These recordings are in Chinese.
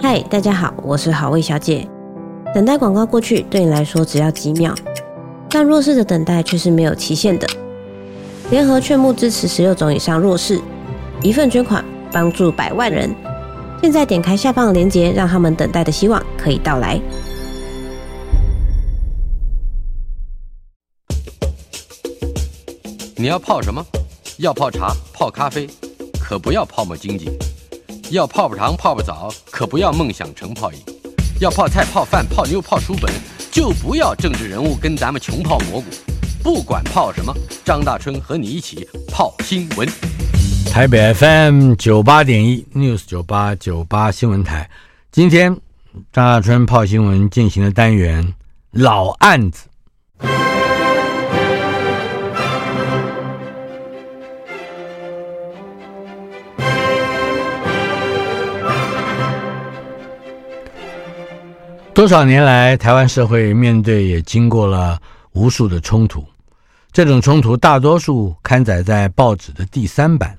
嗨，大家好，我是好味小姐。等待广告过去，对你来说只要几秒，但弱势的等待却是没有期限的。联合劝募支持十六种以上弱势，一份捐款帮助百万人。现在点开下方的链接，让他们等待的希望可以到来。你要泡什么？要泡茶、泡咖啡，可不要泡沫经济；要泡泡糖、泡泡澡，可不要梦想成泡影；要泡菜、泡饭、泡妞、泡书本，就不要政治人物跟咱们穷泡蘑菇。不管泡什么，张大春和你一起泡新闻。台北 FM 九八点一 News 九八九八新闻台，今天张大春泡新闻进行的单元老案子。多少年来，台湾社会面对也经过了无数的冲突，这种冲突大多数刊载在报纸的第三版。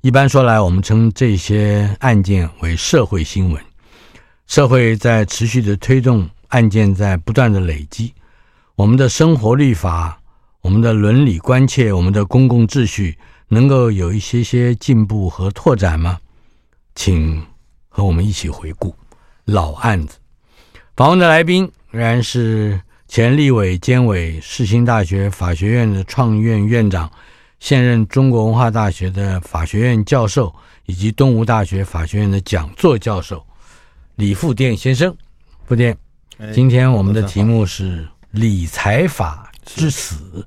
一般说来，我们称这些案件为社会新闻。社会在持续的推动，案件在不断的累积。我们的生活律法、我们的伦理关切、我们的公共秩序，能够有一些些进步和拓展吗？请和我们一起回顾老案子。访问的来宾仍然是前立委监委世新大学法学院的创院院长，现任中国文化大学的法学院教授，以及东吴大学法学院的讲座教授李富电先生。富电，今天我们的题目是理财法之死，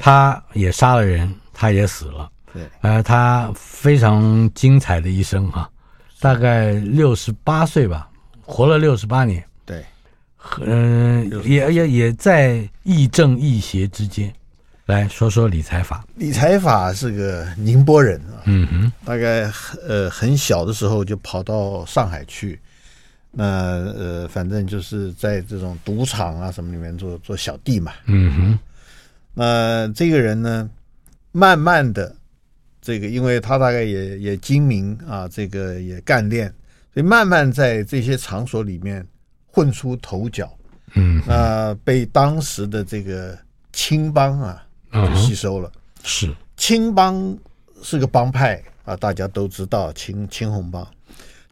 他也杀了人，他也死了。对，呃，他非常精彩的一生哈，大概六十八岁吧，活了六十八年。嗯，也也也在亦正亦邪之间，来说说理财法。理财法是个宁波人啊，嗯哼，大概呃很小的时候就跑到上海去，那呃反正就是在这种赌场啊什么里面做做小弟嘛，嗯哼，那这个人呢，慢慢的这个，因为他大概也也精明啊，这个也干练，所以慢慢在这些场所里面。混出头角，嗯，那、呃、被当时的这个青帮啊就吸收了。是青帮是个帮派啊，大家都知道青青红帮。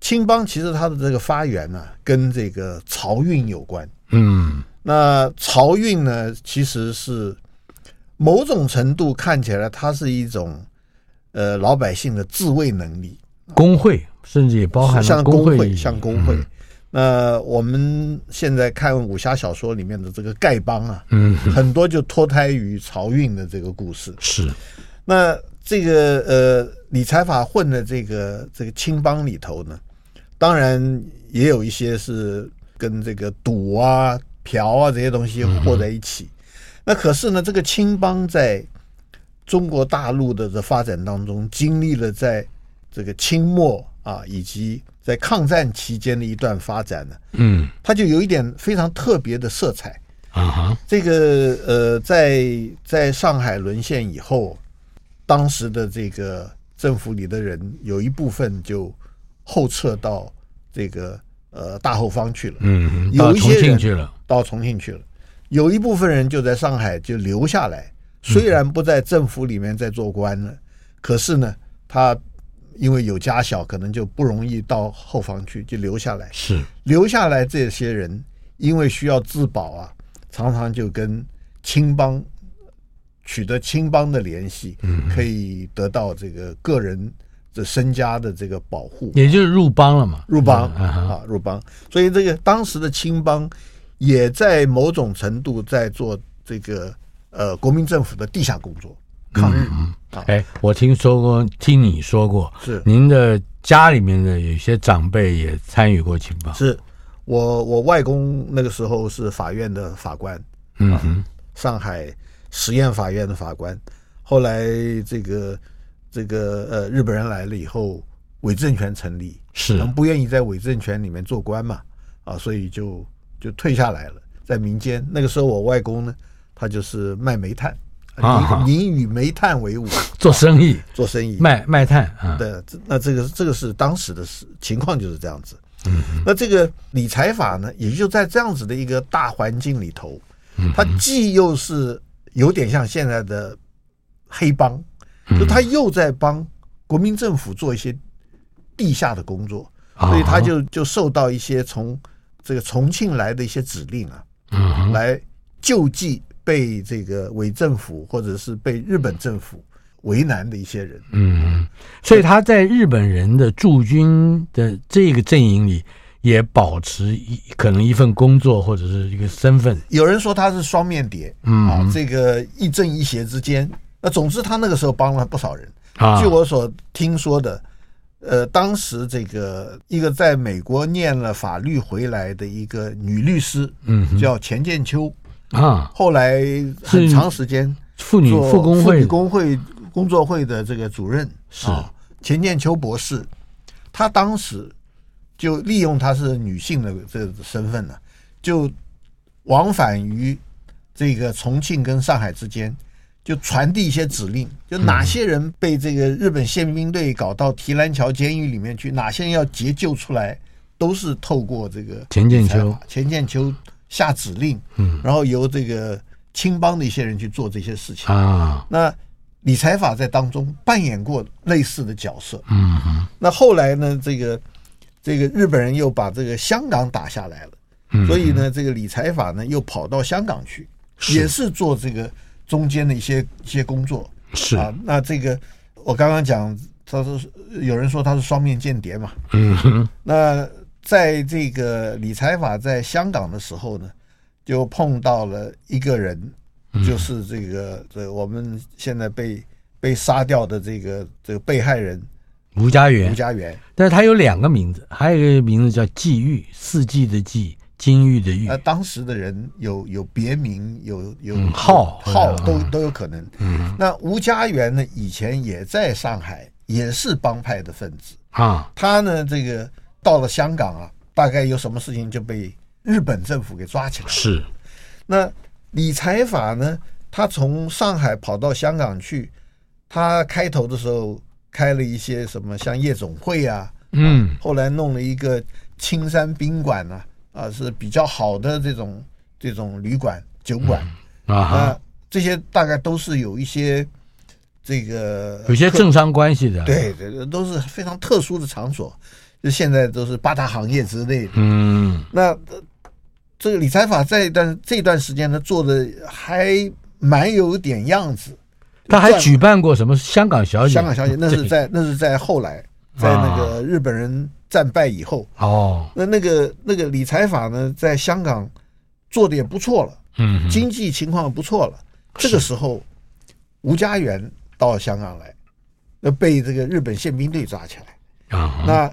青帮其实它的这个发源呢、啊，跟这个漕运有关。嗯，那漕运呢，其实是某种程度看起来，它是一种呃老百姓的自卫能力。工会甚至也包含像工会，像工会。那我们现在看武侠小说里面的这个丐帮啊，嗯，很多就脱胎于漕运的这个故事。是，那这个呃理财法混的这个这个青帮里头呢，当然也有一些是跟这个赌啊、嫖啊这些东西和在一起。那可是呢，这个青帮在中国大陆的这发展当中，经历了在这个清末啊以及。在抗战期间的一段发展呢，嗯，它就有一点非常特别的色彩。啊哈。这个呃，在在上海沦陷以后，当时的这个政府里的人有一部分就后撤到这个呃大后方去了，嗯，有一些人到重庆去了，到重庆去了，有一部分人就在上海就留下来，虽然不在政府里面在做官了，可是呢，他。因为有家小，可能就不容易到后方去，就留下来。是留下来这些人，因为需要自保啊，常常就跟青帮取得青帮的联系，嗯，可以得到这个个人的身家的这个保护，也就是入帮了嘛。入帮、嗯、啊，入帮。所以这个当时的青帮也在某种程度在做这个呃国民政府的地下工作。抗日嗯，哎，我听说过，听你说过，是您的家里面的有些长辈也参与过情报。是我我外公那个时候是法院的法官，嗯哼，啊、上海实验法院的法官。后来这个这个呃日本人来了以后，伪政权成立，是他们不愿意在伪政权里面做官嘛，啊，所以就就退下来了，在民间。那个时候我外公呢，他就是卖煤炭。啊，你与煤炭为伍，做生意，做生意，卖卖炭啊。对，那这个这个是当时的事情况，就是这样子。嗯，那这个理财法呢，也就在这样子的一个大环境里头，它既又是有点像现在的黑帮，就他又在帮国民政府做一些地下的工作，所以他就就受到一些从这个重庆来的一些指令啊，嗯，来救济被这个伪政府或者是被日本政府为难的一些人。嗯，所以他在日本人的驻军的这个阵营里也保持一可能一份工作或者是一个身份。有人说他是双面谍，嗯啊，这个一正一邪之间。那总之他那个时候帮了不少人。啊，据我所听说的。呃，当时这个一个在美国念了法律回来的一个女律师，嗯，叫钱建秋啊，后来很长时间妇女妇工会。妇女工会工作会的这个主任是。钱建秋博士，他当时就利用她是女性的这个身份呢，就往返于这个重庆跟上海之间。就传递一些指令，就哪些人被这个日本宪兵队搞到提篮桥监狱里面去，哪些人要解救出来，都是透过这个钱建秋，钱建秋下指令，嗯，然后由这个青帮的一些人去做这些事情。啊。那理财法在当中扮演过类似的角色，嗯哼。那后来呢，这个这个日本人又把这个香港打下来了，所以呢，这个理财法呢又跑到香港去，也是做这个。中间的一些一些工作。是。啊，那这个我刚刚讲，他说有人说他是双面间谍嘛，嗯哼，那在这个理财法在香港的时候呢，就碰到了一个人，就是这个这我们现在被被杀掉的这个这个被害人吴家元，吴家元，但是他有两个名字，还有一个名字叫季玉，四季的季。金玉的玉，呃，当时的人有有别名，有有号号都都有可能。嗯，那吴家元呢，以前也在上海，也是帮派的分子啊。他呢，这个到了香港啊，大概有什么事情就被日本政府给抓起来。是，那理财法呢，他从上海跑到香港去，他开头的时候开了一些什么像夜总会啊，嗯，后来弄了一个青山宾馆啊。啊，是比较好的这种这种旅馆酒馆、嗯、啊，这些大概都是有一些这个有些政商关系的，对对，都是非常特殊的场所，就现在都是八大行业之类的。嗯，那这个理财法在一段这段时间呢，做的还蛮有点样子。他还举办过什么香港小姐？香港小姐那是在那是在后来，在那个日本人。战败以后，哦，那那个那个理财法呢，在香港做的也不错了，嗯，经济情况不错了。这个时候，吴家元到香港来，那被这个日本宪兵队抓起来啊。那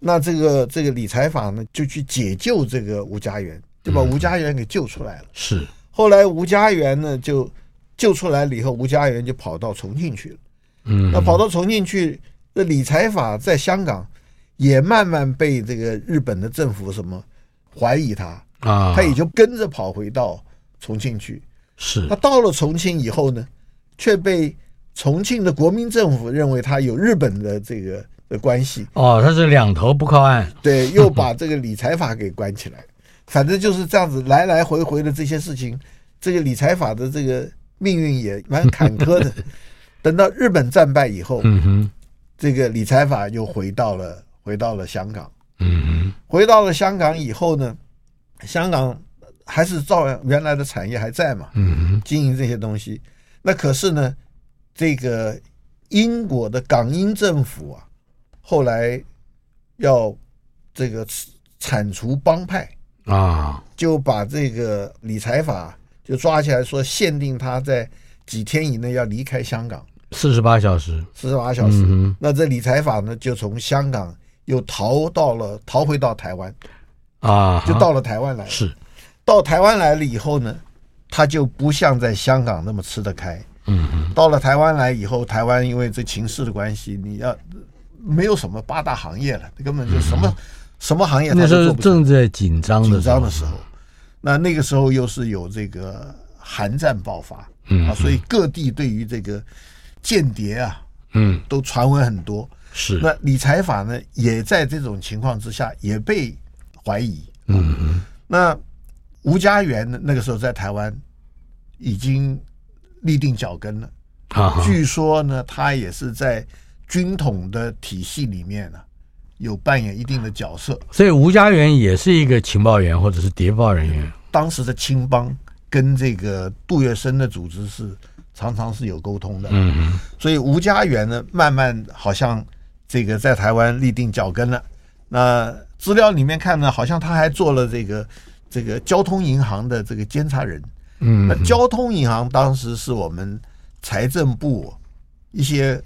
那这个这个理财法呢，就去解救这个吴家元，就把吴家元给救出来了。是。后来吴家元呢，就救出来了以后，吴家元就跑到重庆去了。嗯，那跑到重庆去，那理财法在香港。也慢慢被这个日本的政府什么怀疑他啊，他也就跟着跑回到重庆去。是，他到了重庆以后呢，却被重庆的国民政府认为他有日本的这个的关系。哦，他是两头不靠岸。对，又把这个理财法给关起来。反正就是这样子来来回回的这些事情，这个理财法的这个命运也蛮坎坷的。等到日本战败以后，嗯哼，这个理财法又回到了。回到了香港，嗯哼，回到了香港以后呢，香港还是照样原来的产业还在嘛，嗯哼，经营这些东西。那可是呢，这个英国的港英政府啊，后来要这个铲除帮派啊，就把这个理财法就抓起来，说限定他在几天以内要离开香港，四十八小时，四十八小时。嗯、那这理财法呢，就从香港。又逃到了，逃回到台湾，啊，就到了台湾来。是，到台湾来了以后呢，他就不像在香港那么吃得开。到了台湾来以后，台湾因为这情势的关系，你要没有什么八大行业了，根本就什么、嗯、什么行业。那时候正在紧张的紧张的时候，那那个时候又是有这个韩战爆发，嗯啊，所以各地对于这个间谍啊，嗯，都传闻很多。是。那理财法呢，也在这种情况之下也被怀疑。嗯嗯。那吴家源呢，那个时候在台湾已经立定脚跟了。啊。据说呢，他也是在军统的体系里面呢、啊，有扮演一定的角色。所以吴家元也是一个情报员或者是谍报人员。当时的青帮跟这个杜月笙的组织是。常常是有沟通的，嗯嗯，所以吴家元呢，慢慢好像这个在台湾立定脚跟了。那资料里面看呢，好像他还做了这个这个交通银行的这个监察人，嗯，那交通银行当时是我们财政部一些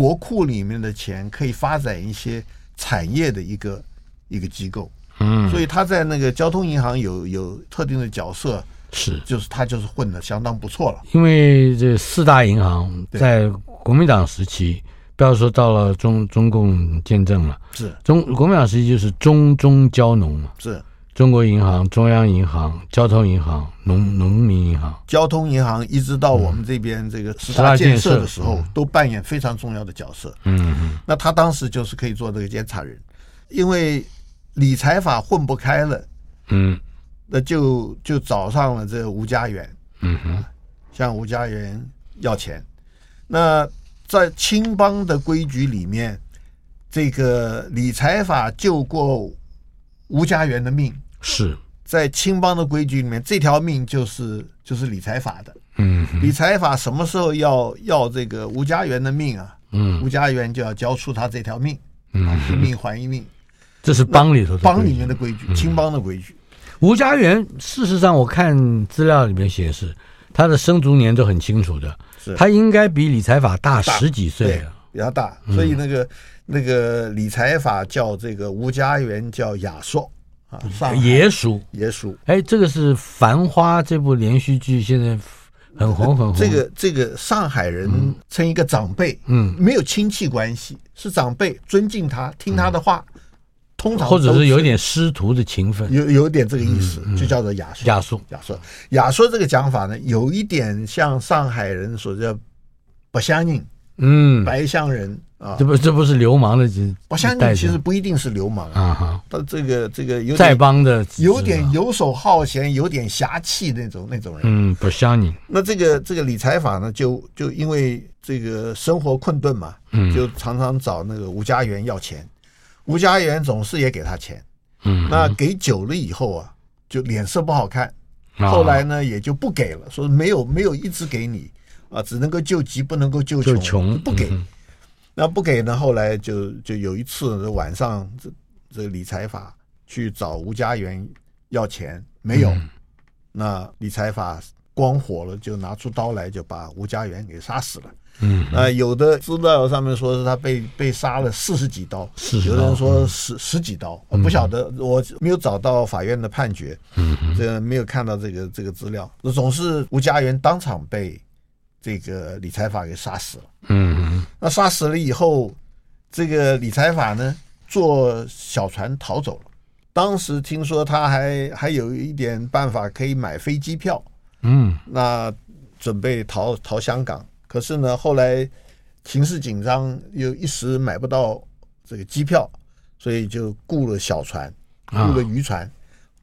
国库里面的钱可以发展一些产业的一个一个机构，嗯，所以他在那个交通银行有有特定的角色。是，就是他就是混的相当不错了。因为这四大银行在国民党时期，不要说到了中中共建政了，是。中国民党时期就是中中交农嘛，是中国银行、中央银行、交通银行、农农民银行。交通银行一直到我们这边这个十大建设的时候，嗯、都扮演非常重要的角色。嗯嗯，那他当时就是可以做这个监察人，因为理财法混不开了。嗯。那就就找上了这个吴家源，嗯哼，向吴家源要钱。那在青帮的规矩里面，这个理财法救过吴家源的命。是在青帮的规矩里面，这条命就是就是理财法的。嗯，理财法什么时候要要这个吴家园的命啊？嗯，吴家园就要交出他这条命。嗯，一命还一命。这是帮里头的帮里面的规矩，青帮的规矩。吴家园，事实上我看资料里面显示，他的生卒年都很清楚的，是他应该比理财法大十几岁，比较大，所以那个、嗯、那个理财法叫这个吴家园叫亚硕啊，爷叔爷叔，哎，这个是《繁花》这部连续剧，现在很红很红。这个这个上海人称一个长辈，嗯，没有亲戚关系，是长辈，尊敬他，听他的话。嗯。通常或者是有点师徒的情分，有有点这个意思，就叫做雅俗。雅俗，雅俗，雅俗这个讲法呢，有一点像上海人所叫“白乡人”，嗯，白乡人啊，这不这不是流氓的，白乡人其实不一定是流氓啊。哈，他这个这个有丐帮的，有点游手好闲，有点侠气那种那种人，嗯，不像你。那这个这个理财法呢，就就因为这个生活困顿嘛，嗯，就常常找那个吴家源要钱。吴家源总是也给他钱，嗯，那给久了以后啊，就脸色不好看，后来呢也就不给了，说没有没有一直给你啊，只能够救急，不能够救穷，穷不给，那不给呢，后来就就有一次晚上，这这理财法去找吴家源要钱，没有，那理财法光火了，就拿出刀来，就把吴家源给杀死了。嗯，啊、呃，有的资料上面说是他被被杀了四十几刀，有的人说十、嗯、十几刀，我不晓得，我没有找到法院的判决，嗯，这个没有看到这个这个资料，总是吴家源当场被这个理财法给杀死了，嗯，那杀死了以后，这个理财法呢坐小船逃走了，当时听说他还还有一点办法可以买飞机票，嗯，那准备逃逃香港。可是呢，后来情势紧张，又一时买不到这个机票，所以就雇了小船，雇了渔船，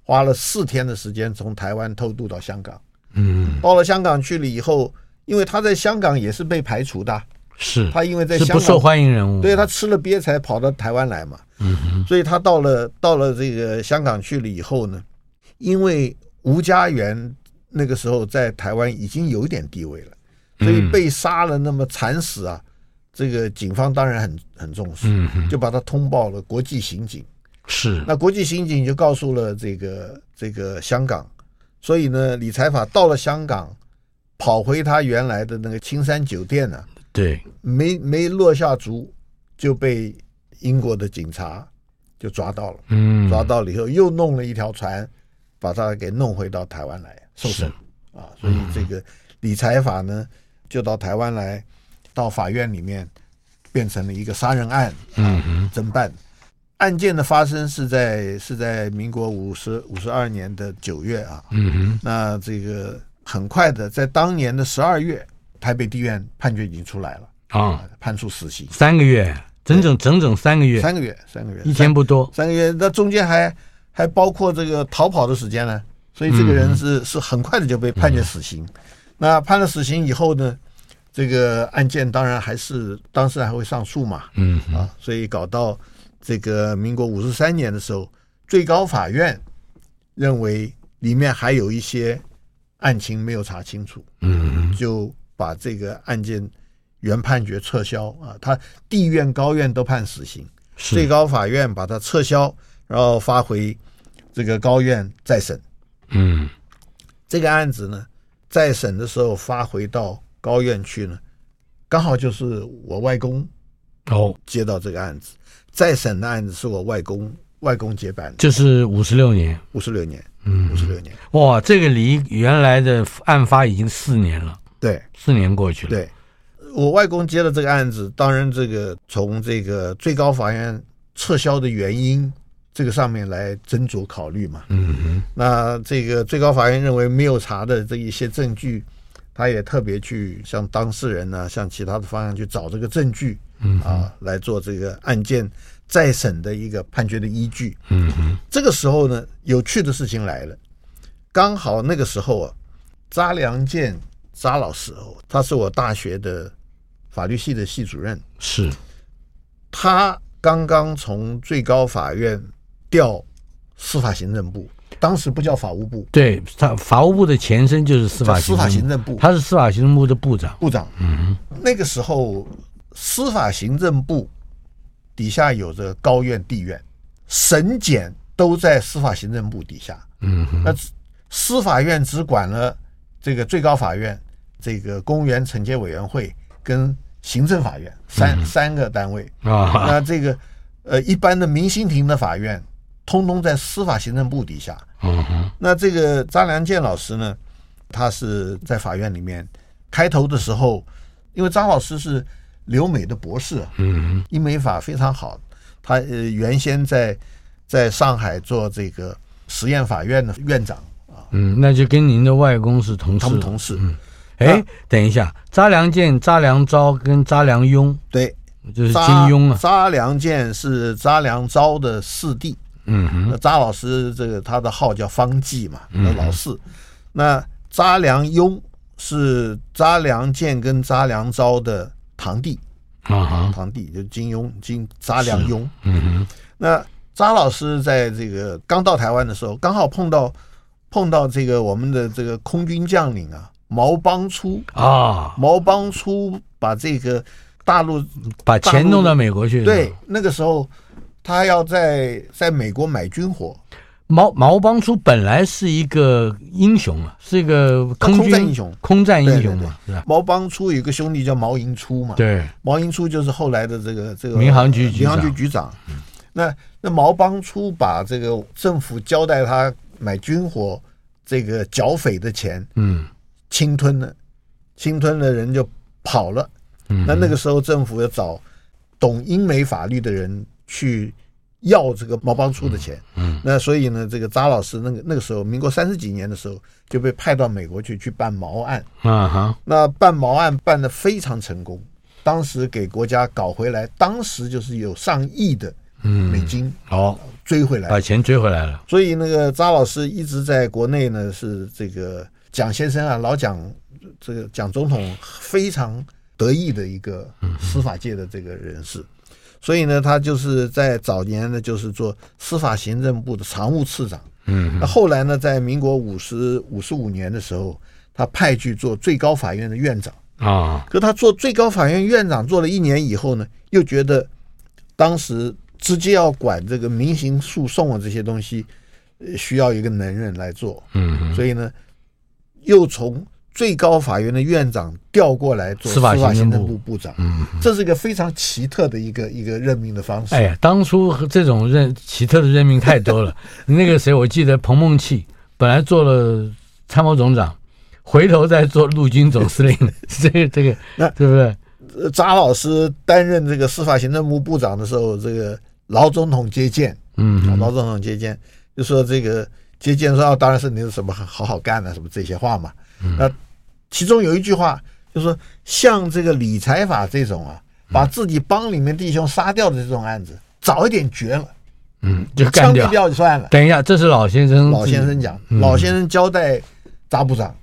花了四天的时间从台湾偷渡到香港。嗯，到了香港去了以后，因为他在香港也是被排除的，是他因为在香港不受欢迎人物，对，他吃了鳖才跑到台湾来嘛。嗯，所以他到了到了这个香港去了以后呢，因为吴家元那个时候在台湾已经有一点地位了。所以被杀了那么惨死啊，这个警方当然很很重视，就把他通报了国际刑警。是，那国际刑警就告诉了这个这个香港，所以呢，理财法到了香港，跑回他原来的那个青山酒店呢，对，没没落下足，就被英国的警察就抓到了。嗯，抓到了以后，又弄了一条船，把他给弄回到台湾来受审啊。所以这个理财法呢。就到台湾来，到法院里面变成了一个杀人案，嗯，侦办。案件的发生是在是在民国五十五十二年的九月啊，嗯哼，那这个很快的，在当年的十二月，台北地院判决已经出来了啊，判处死刑，三个月整整整整三个月，三个月，三个月，一天不多，三个月，那中间还还包括这个逃跑的时间呢，所以这个人是、嗯、是很快的就被判决死刑。嗯、那判了死刑以后呢，这个案件当然还是当事人还会上诉嘛，嗯。啊，所以搞到这个民国五十三年的时候，最高法院认为里面还有一些案情没有查清楚，嗯，就把这个案件。原判决撤销啊，他地院、高院都判死刑，最高法院把它撤销，然后发回这个高院再审。嗯，这个案子呢，再审的时候发回到高院去呢，刚好就是我外公哦接到这个案子，再审的案子是我外公外公接办的，就是五十六年，五十六年，嗯，五十六年。哇，这个离原来的案发已经四年了，对，四年过去了，对。我外公接了这个案子，当然这个从这个最高法院撤销的原因，这个上面来斟酌考虑嘛。嗯哼。那这个最高法院认为没有查的这一些证据，他也特别去向当事人呢、啊，向其他的方向去找这个证据，嗯啊，来做这个案件再审的一个判决的依据。嗯哼。这个时候呢，有趣的事情来了，刚好那个时候啊，查良健查老师哦，他是我大学的。法律系的系主任是，他刚刚从最高法院调司法行政部，当时不叫法务部，对他法务部的前身就是司法司法行政部，他是司法行政部的部长，部长。嗯，那个时候司法行政部底下有着高院、地院、审检都在司法行政部底下。嗯，那司法院只管了这个最高法院、这个公务员惩戒委员会跟行政法院三、嗯、三个单位。啊，那这个呃一般的民刑庭的法院，通通在司法行政部底下。嗯哼，那这个张良健老师呢，他是在法院里面开头的时候，因为张老师是留美的博士，嗯，英美法非常好。他呃原先在在上海做这个实验法院的院长啊，嗯，那就跟您的外公是同事，他们同事。嗯哎，等一下，查良健、查良钊跟查良镛，对，就是金庸啊。查良健是查良钊的四弟，嗯哼，那查老师这个他的号叫方济嘛，那、老四。那查良镛是查良健跟查良钊的堂弟，啊堂弟就金庸，金查良镛。嗯哼，那查老师在这个刚到台湾的时候，刚好碰到碰到这个我们的这个空军将领啊。毛邦初啊，毛邦初把这个大陆把钱弄到美国去。对，那个时候他要在在美国买军火。毛毛邦初本来是一个英雄啊，是一个空军空战英雄，空战英雄嘛，是吧？毛邦初有个兄弟叫毛盈初嘛，对，毛盈初就是后来的这个这个民航局民航局局长。那那毛邦初把这个政府交代他买军火这个剿匪的钱，嗯。侵吞了，侵吞了人就跑了。嗯，那那个时候政府要找懂英美法律的人去要这个毛邦初的钱。嗯，嗯，那所以呢，这个查老师那个那个时候，民国三十几年的时候就被派到美国去去办毛案。啊哈，那办毛案办的非常成功，当时给国家搞回来，当时就是有上亿的美金哦追回来，把钱追回来了。所以那个查老师一直在国内呢是这个。蒋先生啊，老蒋这个蒋总统非常得意的一个司法界的这个人士，所以呢，他就是在早年呢，就是做司法行政部的常务次长。嗯，那后来呢，在民国五十五十五年的时候，他派去做最高法院的院长啊。可他做最高法院院长做了一年以后呢，又觉得当时直接要管这个民刑诉讼啊这些东西，需要一个能人来做。嗯，所以呢。又从最高法院的院长调过来做司法行政部部长，嗯，这是一个非常奇特的一个一个任命的方式。哎呀，当初这种任奇特的任命太多了。那个谁，我记得彭孟缉本来做了参谋总长，回头再做陆军总司令，这个这个，那对不对？查老师担任这个司法行政部部长的时候，这个老总统接见，嗯，老总统接见就说这个。接见说：“当然是你是什么好好干的，什么这些话嘛。那其中有一句话，就是说像这个理财法这种啊，把自己帮里面弟兄杀掉的这种案子，早一点绝了，嗯，就干掉，枪毙掉就算了。等一下，这是老先生，老先生讲，嗯、老先生交代查部长，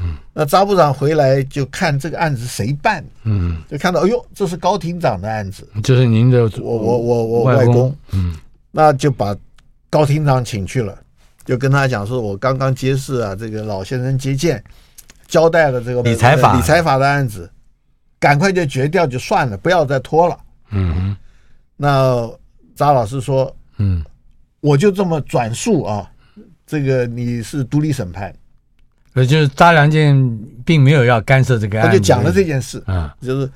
嗯，那查部长回来就看这个案子谁办，嗯，就看到，哎呦，这是高厅长的案子，就是您的，我我我我外公，嗯，那就把高厅长请去了，就跟他讲说，我刚刚揭示啊，这个老先生接见。交代了这个理财法。理财法的案子，赶快就决掉就算了，不要再拖了。嗯，那张老师说，嗯，我就这么转述啊，这个你是独立审判，呃，就是查良健并没有要干涉这个案子，他就讲了这件事，嗯，就是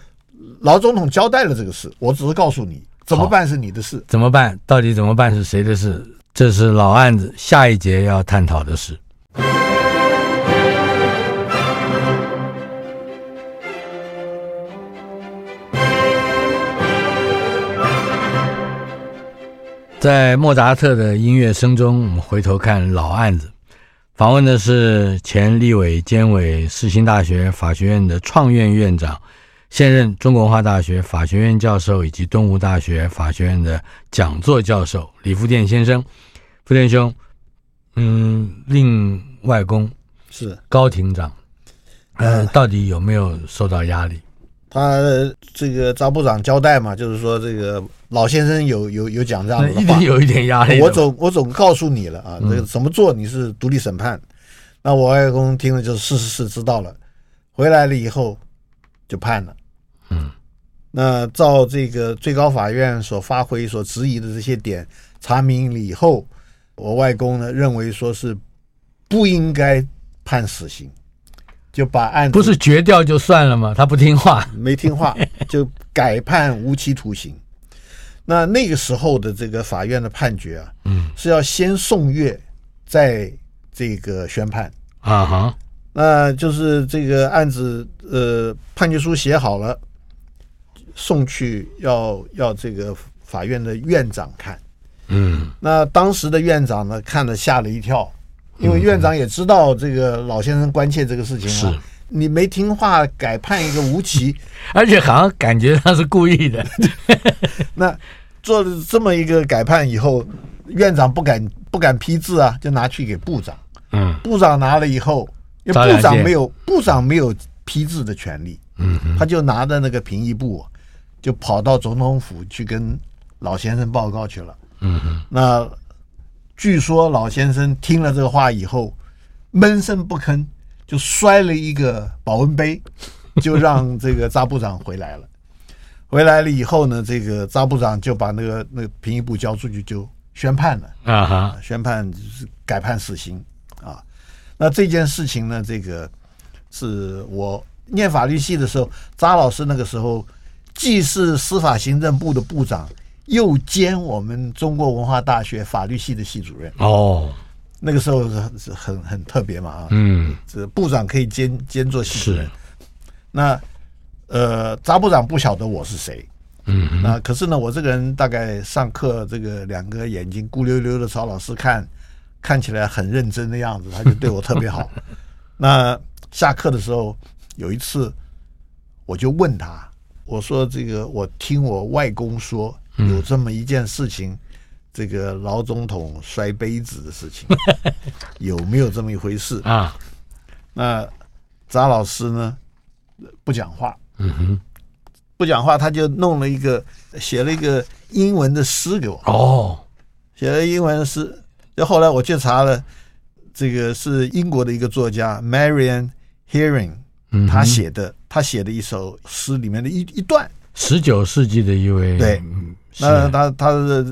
老总统交代了这个事，我只是告诉你怎么办是你的事，怎么办？到底怎么办是谁的事？这是老案子，下一节要探讨的事。在莫扎特的音乐声中，我们回头看老案子。访问的是前立委监委世新大学法学院的创院院长，现任中国文化大学法学院教授以及东吴大学法学院的讲座教授李福田先生。福田兄，嗯，令外公是高庭长，呃，到底有没有受到压力？他这个张部长交代嘛，就是说这个老先生有有有讲这样的话，一定有一点压力。我总我总告诉你了啊，这个怎么做你是独立审判。嗯、那我外公听了就是是是是知道了，回来了以后就判了。嗯，那照这个最高法院所发挥所质疑的这些点查明了以后，我外公呢认为说是不应该判死刑。就把案子不是决掉就算了吗？他不听话，没听话，就改判无期徒刑。那那个时候的这个法院的判决啊，嗯，是要先送阅，再这个宣判啊哈。那就是这个案子，呃，判决书写好了，送去要要这个法院的院长看。嗯，那当时的院长呢，看了吓了一跳。因为院长也知道这个老先生关切这个事情啊，是你没听话改判一个无期，而且好像感觉他是故意的。那做了这么一个改判以后，院长不敢不敢批字啊，就拿去给部长。嗯，部长拿了以后，因为部长没有部长没有批字的权利，嗯，他就拿着那个评议部，就跑到总统府去跟老先生报告去了。嗯哼，那。据说老先生听了这个话以后，闷声不吭，就摔了一个保温杯，就让这个扎部长回来了。回来了以后呢，这个扎部长就把那个那个评议部交出去，就宣判了啊哈，宣判就是改判死刑啊。那这件事情呢，这个是我念法律系的时候，扎老师那个时候既是司法行政部的部长。又兼我们中国文化大学法律系的系主任哦，那个时候是很很特别嘛啊，嗯，这部长可以兼兼做系主任。那呃，查部长不晓得我是谁，嗯，那可是呢，我这个人大概上课这个两个眼睛孤溜溜的朝老师看，看起来很认真的样子，他就 对我特别好。那下课的时候有一次，我就问他，我说这个我听我外公说。有这么一件事情，这个老总统摔杯子的事情，有没有这么一回事啊？那张老师呢？不讲话，嗯哼，不讲话，他就弄了一个，写了一个英文的诗给我。哦，写了英文的诗，就后来我去查了，这个是英国的一个作家 Marian Hearing，他写的，他写的一首诗里面的一一段。十九世纪的一位对，那他他是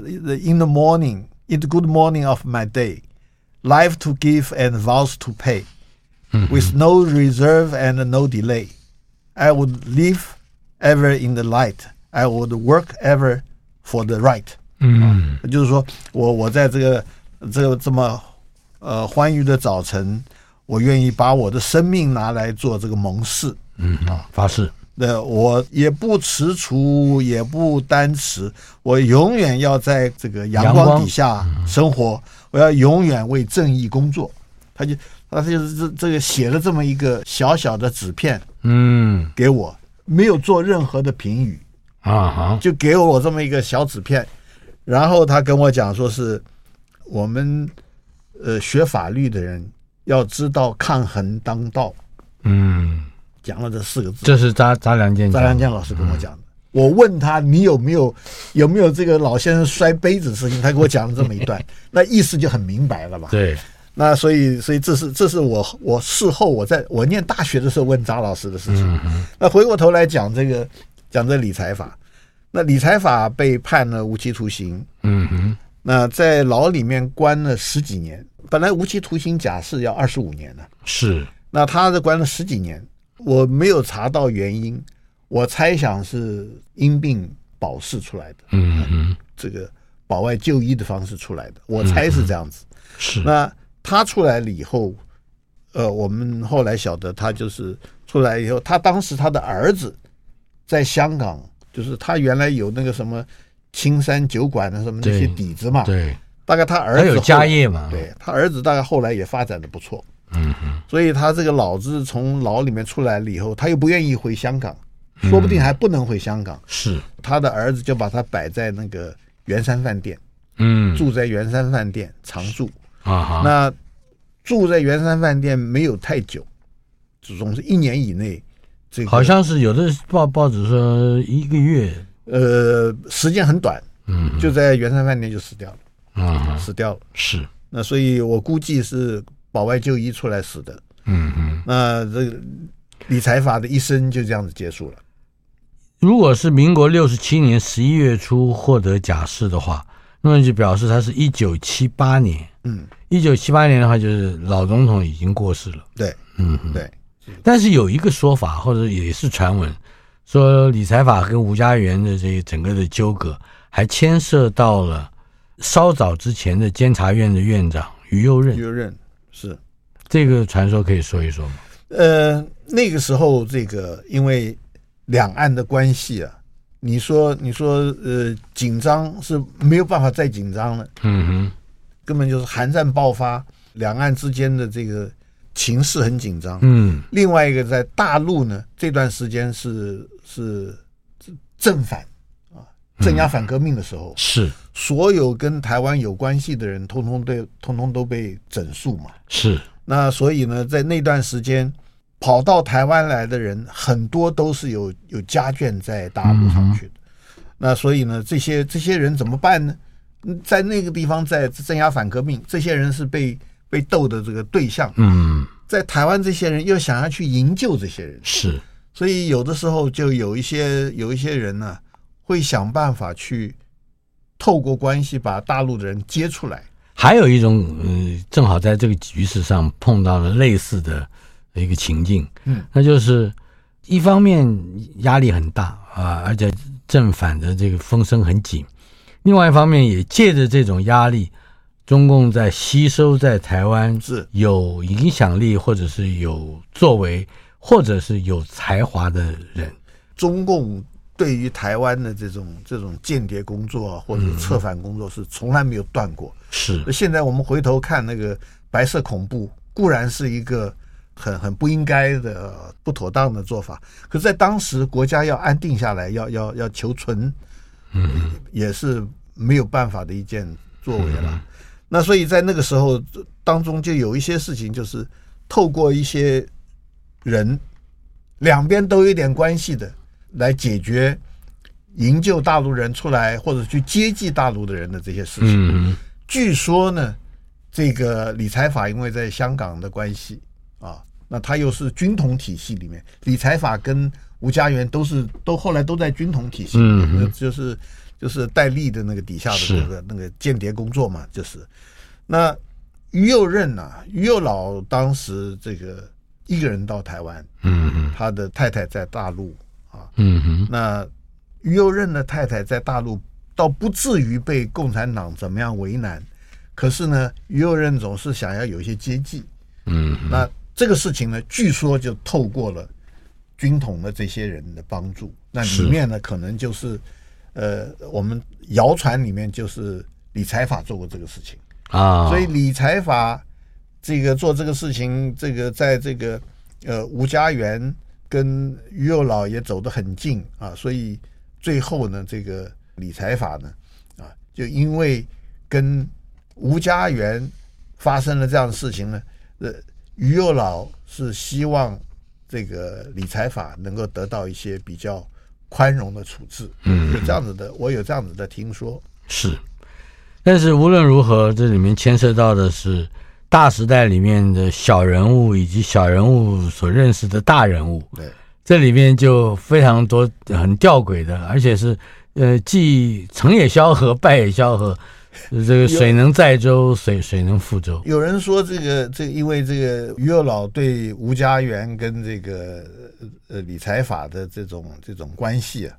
In the morning, in the good morning of my day, life to give and vows to pay, with no reserve and no delay, I would live ever in the light, I would work ever for the right。嗯，就是说我我在这个这个这么呃欢愉的早晨，我愿意把我的生命拿来做这个盟誓，嗯啊发誓。 对，我也不踟蹰，也不单持，我永远要在这个阳光底下生活，我要永远为正义工作。他就他就是这这个写了这么一个小小的纸片，嗯，给我，没有做任何的评语，啊哈，就给我这么一个小纸片，然后他跟我讲说是我们呃学法律的人要知道抗衡当道，嗯，讲了这四个字。这是查查良健查良健老师跟我讲的。嗯、我问他你有没有有没有这个老先生摔杯子的事情，他给我讲了这么一段，那意思就很明白了吧？对。那所以，所以这是这是我我事后我在我念大学的时候问张老师的事情。嗯、那回过头来讲这个讲这理财法，那理财法被判了无期徒刑。嗯哼。那在牢里面关了十几年，本来无期徒刑假释要二十五年呢。是。那他是关了十几年，我没有查到原因，我猜想是因病保释出来的。嗯嗯。这个保外就医的方式出来的，我猜是这样子。嗯、是。那。他出来了以后，呃，我们后来晓得他就是出来以后，他当时他的儿子在香港，就是他原来有那个什么青山酒馆的什么那些底子嘛，对，大概他儿子有家业嘛，对他儿子大概后来也发展的不错，嗯哼，所以他这个老子从牢里面出来了以后，他又不愿意回香港，说不定还不能回香港，是。他的儿子就把他摆在那个圆山饭店，嗯，住在圆山饭店常住。啊哈，那住在圆山饭店没有太久，总是一年以内。这个好像是有的报报纸说一个月，呃，时间很短，嗯，就在圆山饭店就死掉了，啊，死掉了。是，那所以我估计是保外就医出来死的。嗯嗯，那这个理财法的一生就这样子结束了。如果是民国六十七年十一月初获得假释的话。那么就表示他是一九七八年，嗯，一九七八年的话，就是老总统已经过世了，对，嗯，对。但是有一个说法，或者也是传闻，说理财法跟吴家园的这个整个的纠葛，还牵涉到了稍早之前的监察院的院长于右任。于右任是。这个传说，可以说一说吗？呃，那个时候，这个因为两岸的关系啊。你说，你说，呃，紧张是没有办法再紧张了，嗯哼，根本就是韩战爆发，两岸之间的这个情势很紧张，嗯，另外一个在大陆呢，这段时间是是正反啊，镇压反革命的时候，是所有跟台湾有关系的人，通通都通通都被整肃嘛，是，那所以呢，在那段时间。跑到台湾来的人很多都是有有家眷在大陆上去的，嗯、那所以呢，这些这些人怎么办呢？在那个地方在镇压反革命，这些人是被被斗的这个对象。嗯，在台湾这些人又想要去营救这些人，是，所以有的时候就有一些有一些人呢，会想办法去透过关系把大陆的人接出来。还有一种，呃，正好在这个局势上碰到了类似的。一个情境，嗯，那就是一方面压力很大啊，而且正反的这个风声很紧；另外一方面也借着这种压力，中共在吸收在台湾是有影响力或者是有作为或者是有才华的人。中共对于台湾的这种这种间谍工作或者策反工作是从来没有断过。是，现在我们回头看那个白色恐怖，固然是一个。很很不应该的不妥当的做法，可是，在当时国家要安定下来，要要要求存，嗯，也是没有办法的一件作为了。那所以在那个时候当中，就有一些事情，就是透过一些人，两边都有点关系的，来解决营救大陆人出来或者去接济大陆的人的这些事情。据说呢，这个理财法因为在香港的关系啊。那他又是军统体系里面，理财法跟吴家园都是都后来都在军统体系里面，就是就是戴笠的那个底下的那个那个间谍工作嘛，就是。那于右任呐，于右老当时这个一个人到台湾，嗯嗯，他的太太在大陆啊，嗯哼，那于右任的太太在大陆倒不至于被共产党怎么样为难，可是呢，于右任总是想要有一些接济，嗯，那。这个事情呢，据说就透过了军统的这些人的帮助，那里面呢，可能就是呃，我们谣传里面就是理财法做过这个事情。啊，所以理财法这个做这个事情，这个在这个呃吴家园跟于右老也走得很近啊，所以最后呢，这个理财法呢，啊，就因为跟吴家园发生了这样的事情呢，呃，于右老是希望这个理财法能够得到一些比较宽容的处置，嗯，有这样子的，我有这样子的听说。是，但是无论如何，这里面牵涉到的是大时代里面的小人物以及小人物所认识的大人物，对，这里面就非常多很吊诡的，而且是呃，既成也萧何，败也萧何。这个水能载舟，水水能覆舟。有人说，这个这个，因为这个于右老对吴家园跟这个呃理财法的这种这种关系啊，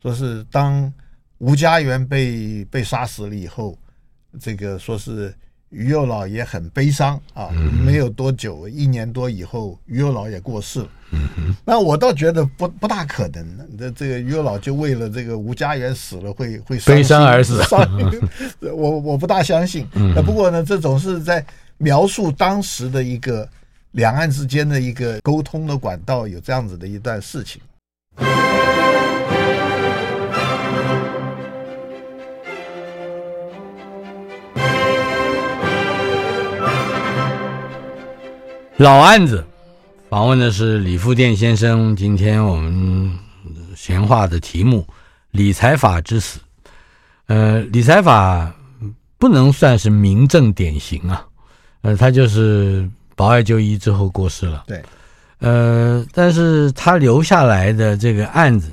说是当吴家园被被杀死了以后，这个说是。于右老也很悲伤啊，没有多久，一年多以后，于右老也过世了。那我倒觉得不不大可能，这这个于右老就为了这个吴家园死了会会悲伤而死，我我不大相信。那不过呢，这总是在描述当时的一个两岸之间的一个沟通的管道，有这样子的一段事情。老案子，访问的是李富店先生。今天我们闲话的题目《理财法之死》。呃，理财法不能算是明正典型啊。呃，他就是保外就医之后过世了。对。呃，但是他留下来的这个案子，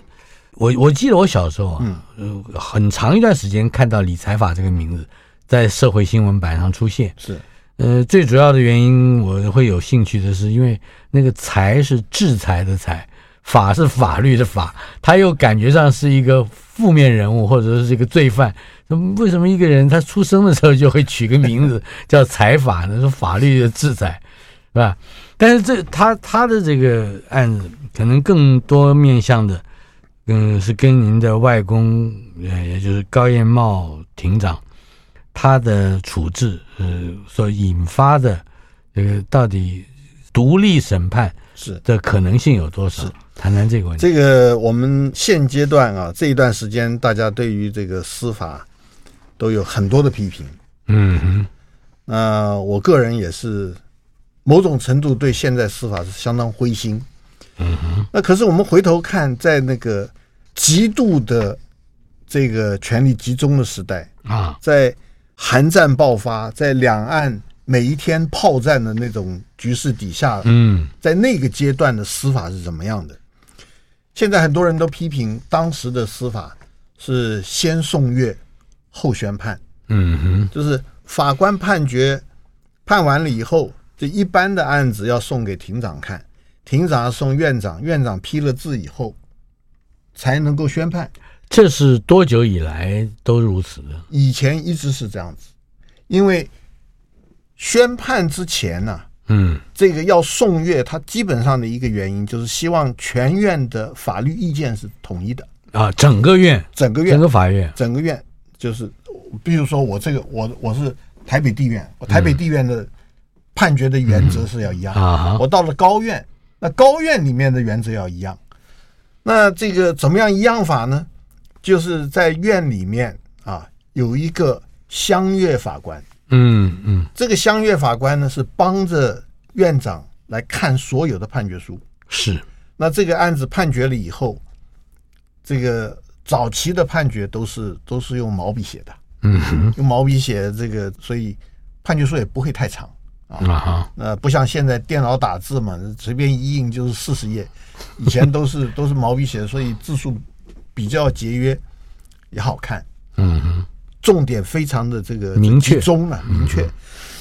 我我记得我小时候啊，嗯，很长一段时间看到理财法这个名字在社会新闻版上出现。是。呃，最主要的原因我会有兴趣的是，因为那个“财”是制裁的“财”，“法”是法律的“法”，他又感觉上是一个负面人物，或者是一个罪犯。那，为什么一个人他出生的时候就会取个名字叫“财法”呢？是法律的制裁，是吧？但是这他他的这个案子可能更多面向的，嗯，是跟您的外公，呃，也就是高彦茂庭长。他的处置，呃，所引发的这个到底独立审判是的可能性有多少？谈谈这个问题。这个我们现阶段啊，这一段时间，大家对于这个司法都有很多的批评。嗯哼，那我个人也是某种程度对现在司法是相当灰心。嗯哼，那可是我们回头看，在那个极度的这个权力集中的时代啊，在韩战爆发，在两岸每一天炮战的那种局势底下，嗯，在那个阶段的司法是怎么样的？现在很多人都批评当时的司法是先送阅后宣判，嗯哼，就是法官判决判完了以后，这一般的案子要送给庭长看，庭长要送院长，院长批了字以后才能够宣判。这是多久以来都如此的？以前一直是这样子，因为宣判之前呢、啊，嗯，这个要送阅，它基本上的一个原因就是希望全院的法律意见是统一的。啊，整个院，整个院，整个法院，整个院。就是，比如说我这个，我我是台北地院，我台北地院的判决的原则是要一样、嗯、啊，我到了高院，那高院里面的原则要一样，那这个怎么样一样法呢？就是在院里面啊，有一个乡阅法官，嗯嗯，这个乡阅法官呢是帮着院长来看所有的判决书，是。那这个案子判决了以后，这个早期的判决都是都是用毛笔写的，嗯哼，用毛笔写的这个，所以判决书也不会太长啊，那不像现在电脑打字嘛，随便一印就是四十页，以前都是都是毛笔写的，所以字数。比较节约，也好看，嗯哼，重点非常的这个明确，中了，明确。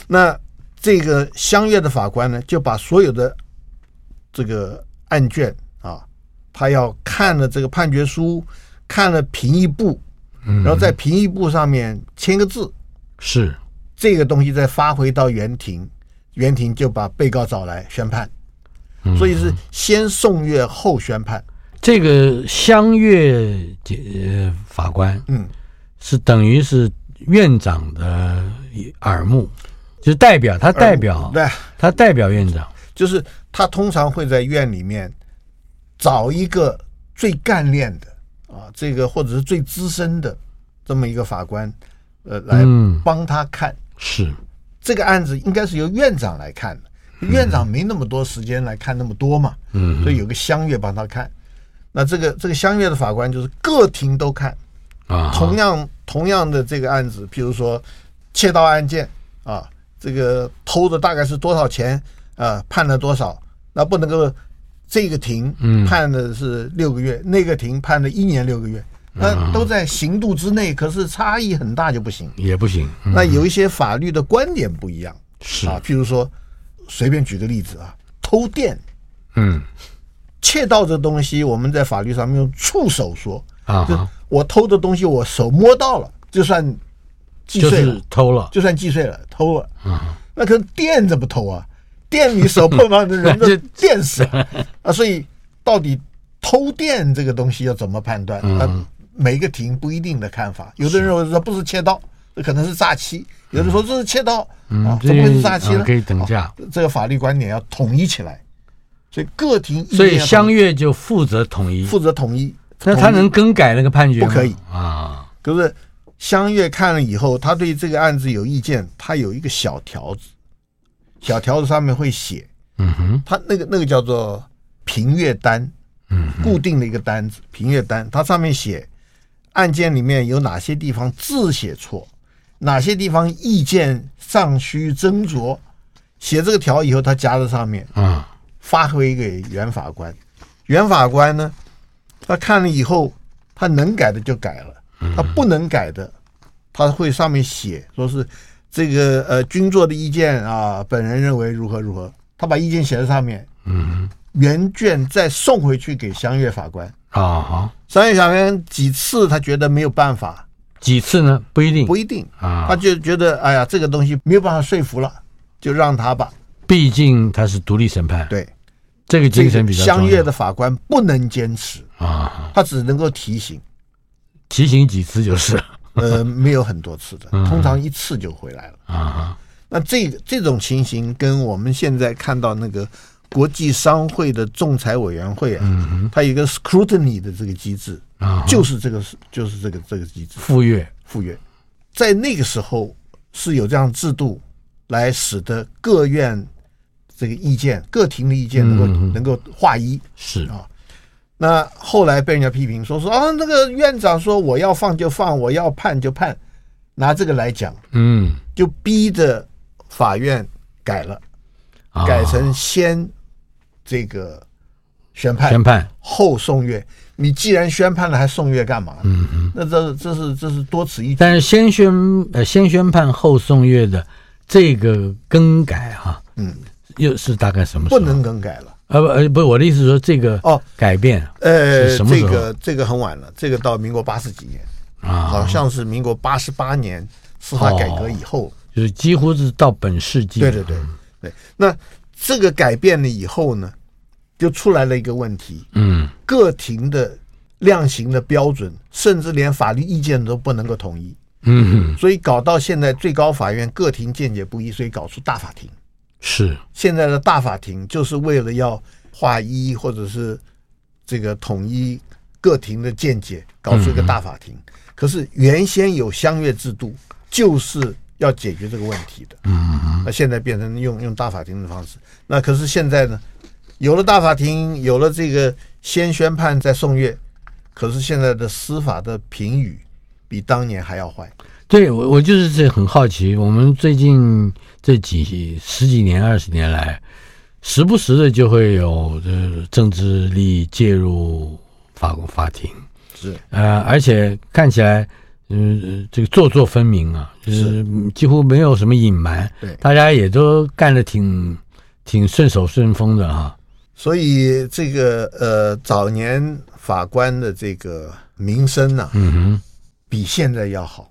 那这个相约的法官呢，就把所有的这个案卷啊，他要看了这个判决书，看了评议部，然后在评议部上面签个字，是。这个东西再发回到原庭，原庭就把被告找来宣判，所以是先送阅后宣判。这个乡阅呃法官，嗯，是等于是院长的耳目，就是代表他代表，对，他代表院长，就是他通常会在院里面找一个最干练的啊，啊，这个或者是最资深的这么一个法官，呃，来帮他看。是这个案子应该是由院长来看的，院长没那么多时间来看那么多嘛。嗯，所以有个乡阅帮他看。那这个这个相约的法官就是各庭都看啊，同样同样的这个案子，譬如说窃盗案件啊，这个偷的大概是多少钱啊，判了多少，那不能够。这个庭判的是六个月，那个庭判了一年六个月，那都在刑度之内，可是差异很大就不行，也不行。那有一些法律的观点不一样，是。啊，譬如说，随便举个例子啊，偷电，嗯，窃盗这东西，我们在法律上面用触手说啊，就我偷的东西我手摸到了，就算既遂了，偷了，就算计税了，偷了，啊，那可是电怎么偷啊？电你手碰到的 人都电死了啊！所以到底偷电这个东西要怎么判断？啊，每个庭不一定的看法。有的人认为说不是窃盗，这可能是诈欺；有的说这是窃盗啊，怎么会是诈欺呢？可以等价。这个法律观点要统一起来。所以各庭，所以乡约就负责统一，负责统一。那他能更改那个判决吗？不可以啊。可是乡约看了以后，他对这个案子有意见，他有一个小条子。小条子上面会写，嗯哼，他那个那个叫做评阅单，嗯，固定的一个单子，评阅单，它上面写案件里面有哪些地方字写错，哪些地方意见尚需斟酌，写这个条以后，他夹在上面，啊，发回给原法官，原法官呢，他看了以后，他能改的就改了，他不能改的，他会上面写说是。这个呃，军座的意见啊，本人认为如何如何，他把意见写在上面，嗯，原卷再送回去给乡阅法官。啊，好，乡阅法官几次他觉得没有办法，几次呢？不一定，不一定。啊，他就觉得哎呀，这个东西没有办法说服了，就让他吧，毕竟他是独立审判，对，这个精神比较重要。乡阅的法官不能坚持啊，他只能够提醒，提醒几次就是。呃，没有很多次的，通常一次就回来了啊。那这这种情形跟我们现在看到那个国际商会的仲裁委员会啊，它有一个 scrutiny 的这个机制啊，就是这个是就是这个这个机制。赴约赴约，在那个时候是有这样制度来使得各院这个意见、各庭的意见能够能够划一，是啊。那后来被人家批评说说啊，那个院长说我要放就放，我要判就判，拿这个来讲，嗯，就逼着法院改了，改成先这个宣判，宣判后送阅。你既然宣判了，还送阅干嘛？嗯嗯，那这这是这是多此一举。但是先宣呃先宣判后送阅的这个更改哈，嗯，又是大概什么时候？不能更改了。呃不呃不，我的意思是说这个哦改变呃这个这个很晚了，这个到民国八十几年啊，好像是民国八十八年司法改革以后，就是几乎是到本世纪。对对对对，那这个改变了以后呢，就出来了一个问题，嗯，各庭的量刑的标准，甚至连法律意见都不能够统一，嗯，所以搞到现在最高法院各庭见解不一，所以搞出大法庭。是现在的大法庭就是为了要划一或者是这个统一各庭的见解，搞出一个大法庭。嗯、可是原先有相阅制度，就是要解决这个问题的。嗯，那现在变成用用大法庭的方式。那可是现在呢，有了大法庭，有了这个先宣判再送阅，可是现在的司法的评语比当年还要坏。对，我我就是这很好奇，我们最近这几十几年、二十年来，时不时的就会有这政治力介入法国法庭，是呃，而且看起来，嗯、呃，这个座座分明啊，就是几乎没有什么隐瞒，对，大家也都干得挺挺顺手顺风的哈。所以这个呃，早年法官的这个名声呢、啊，嗯哼，比现在要好。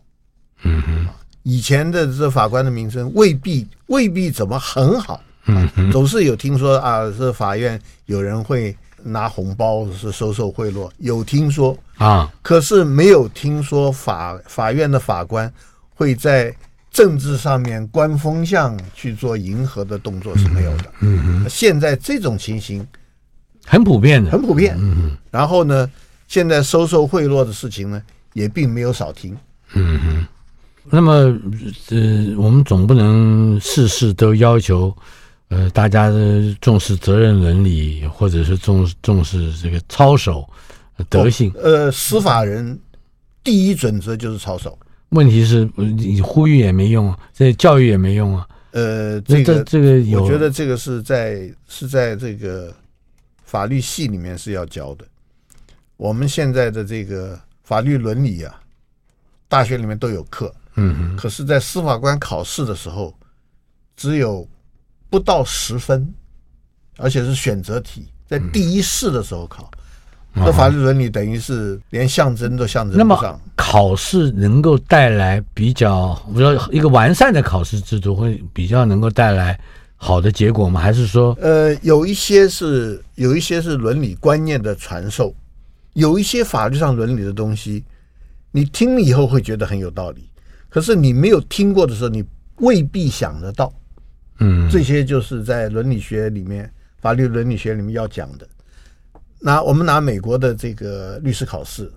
嗯哼，以前的这法官的名声未必未必怎么很好，嗯哼，总是有听说啊，这法院有人会拿红包是收受贿赂，有听说啊，可是没有听说法法院的法官会在政治上面观风向去做迎合的动作是没有的。现在这种情形很普遍的，很普遍。然后呢，现在收受贿赂的事情呢，也并没有少听。嗯哼。那么，呃，我们总不能事事都要求，呃，大家的重视责任伦理，或者是重重视这个操守德性。呃，司法人第一准则就是操守。问题是，你呼吁也没用啊，这教育也没用啊。呃，这个这个有，我觉得这个是在是在这个法律系里面是要教的。我们现在的这个法律伦理啊，大学里面都有课。嗯哼，可是，在司法官考试的时候，只有不到十分，而且是选择题，在第一试的时候考。这、嗯、法律伦理等于是连象征都象征不上。那么，考试能够带来比较，比如说一个完善的考试制度，会比较能够带来好的结果吗？还是说，呃，有一些是有一些是伦理观念的传授，有一些法律上伦理的东西，你听了以后会觉得很有道理。可是你没有听过的时候，你未必想得到。嗯，这些就是在伦理学里面、法律伦理学里面要讲的。那我们拿美国的这个律师考试，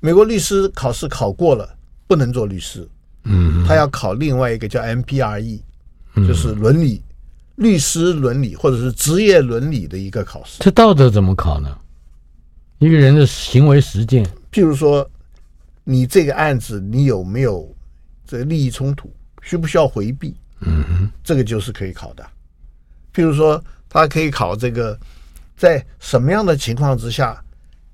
美国律师考试考过了，不能做律师。嗯，他要考另外一个叫 MPRE，就是伦理、律师伦理或者是职业伦理的一个考试。这道德怎么考呢？一个人的行为实践，譬如说，你这个案子你有没有？这个利益冲突需不需要回避？嗯哼，这个就是可以考的。譬如说，他可以考这个，在什么样的情况之下，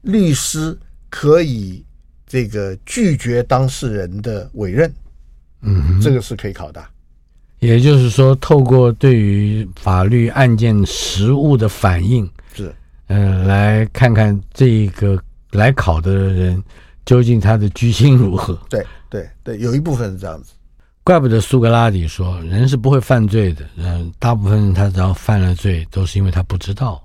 律师可以这个拒绝当事人的委任？嗯，这个是可以考的。也就是说，透过对于法律案件实务的反应，是，呃，来看看这个来考的人究竟他的居心如何？对对对，有一部分是这样子。怪不得苏格拉底说，人是不会犯罪的。嗯，大部分人他只要犯了罪，都是因为他不知道。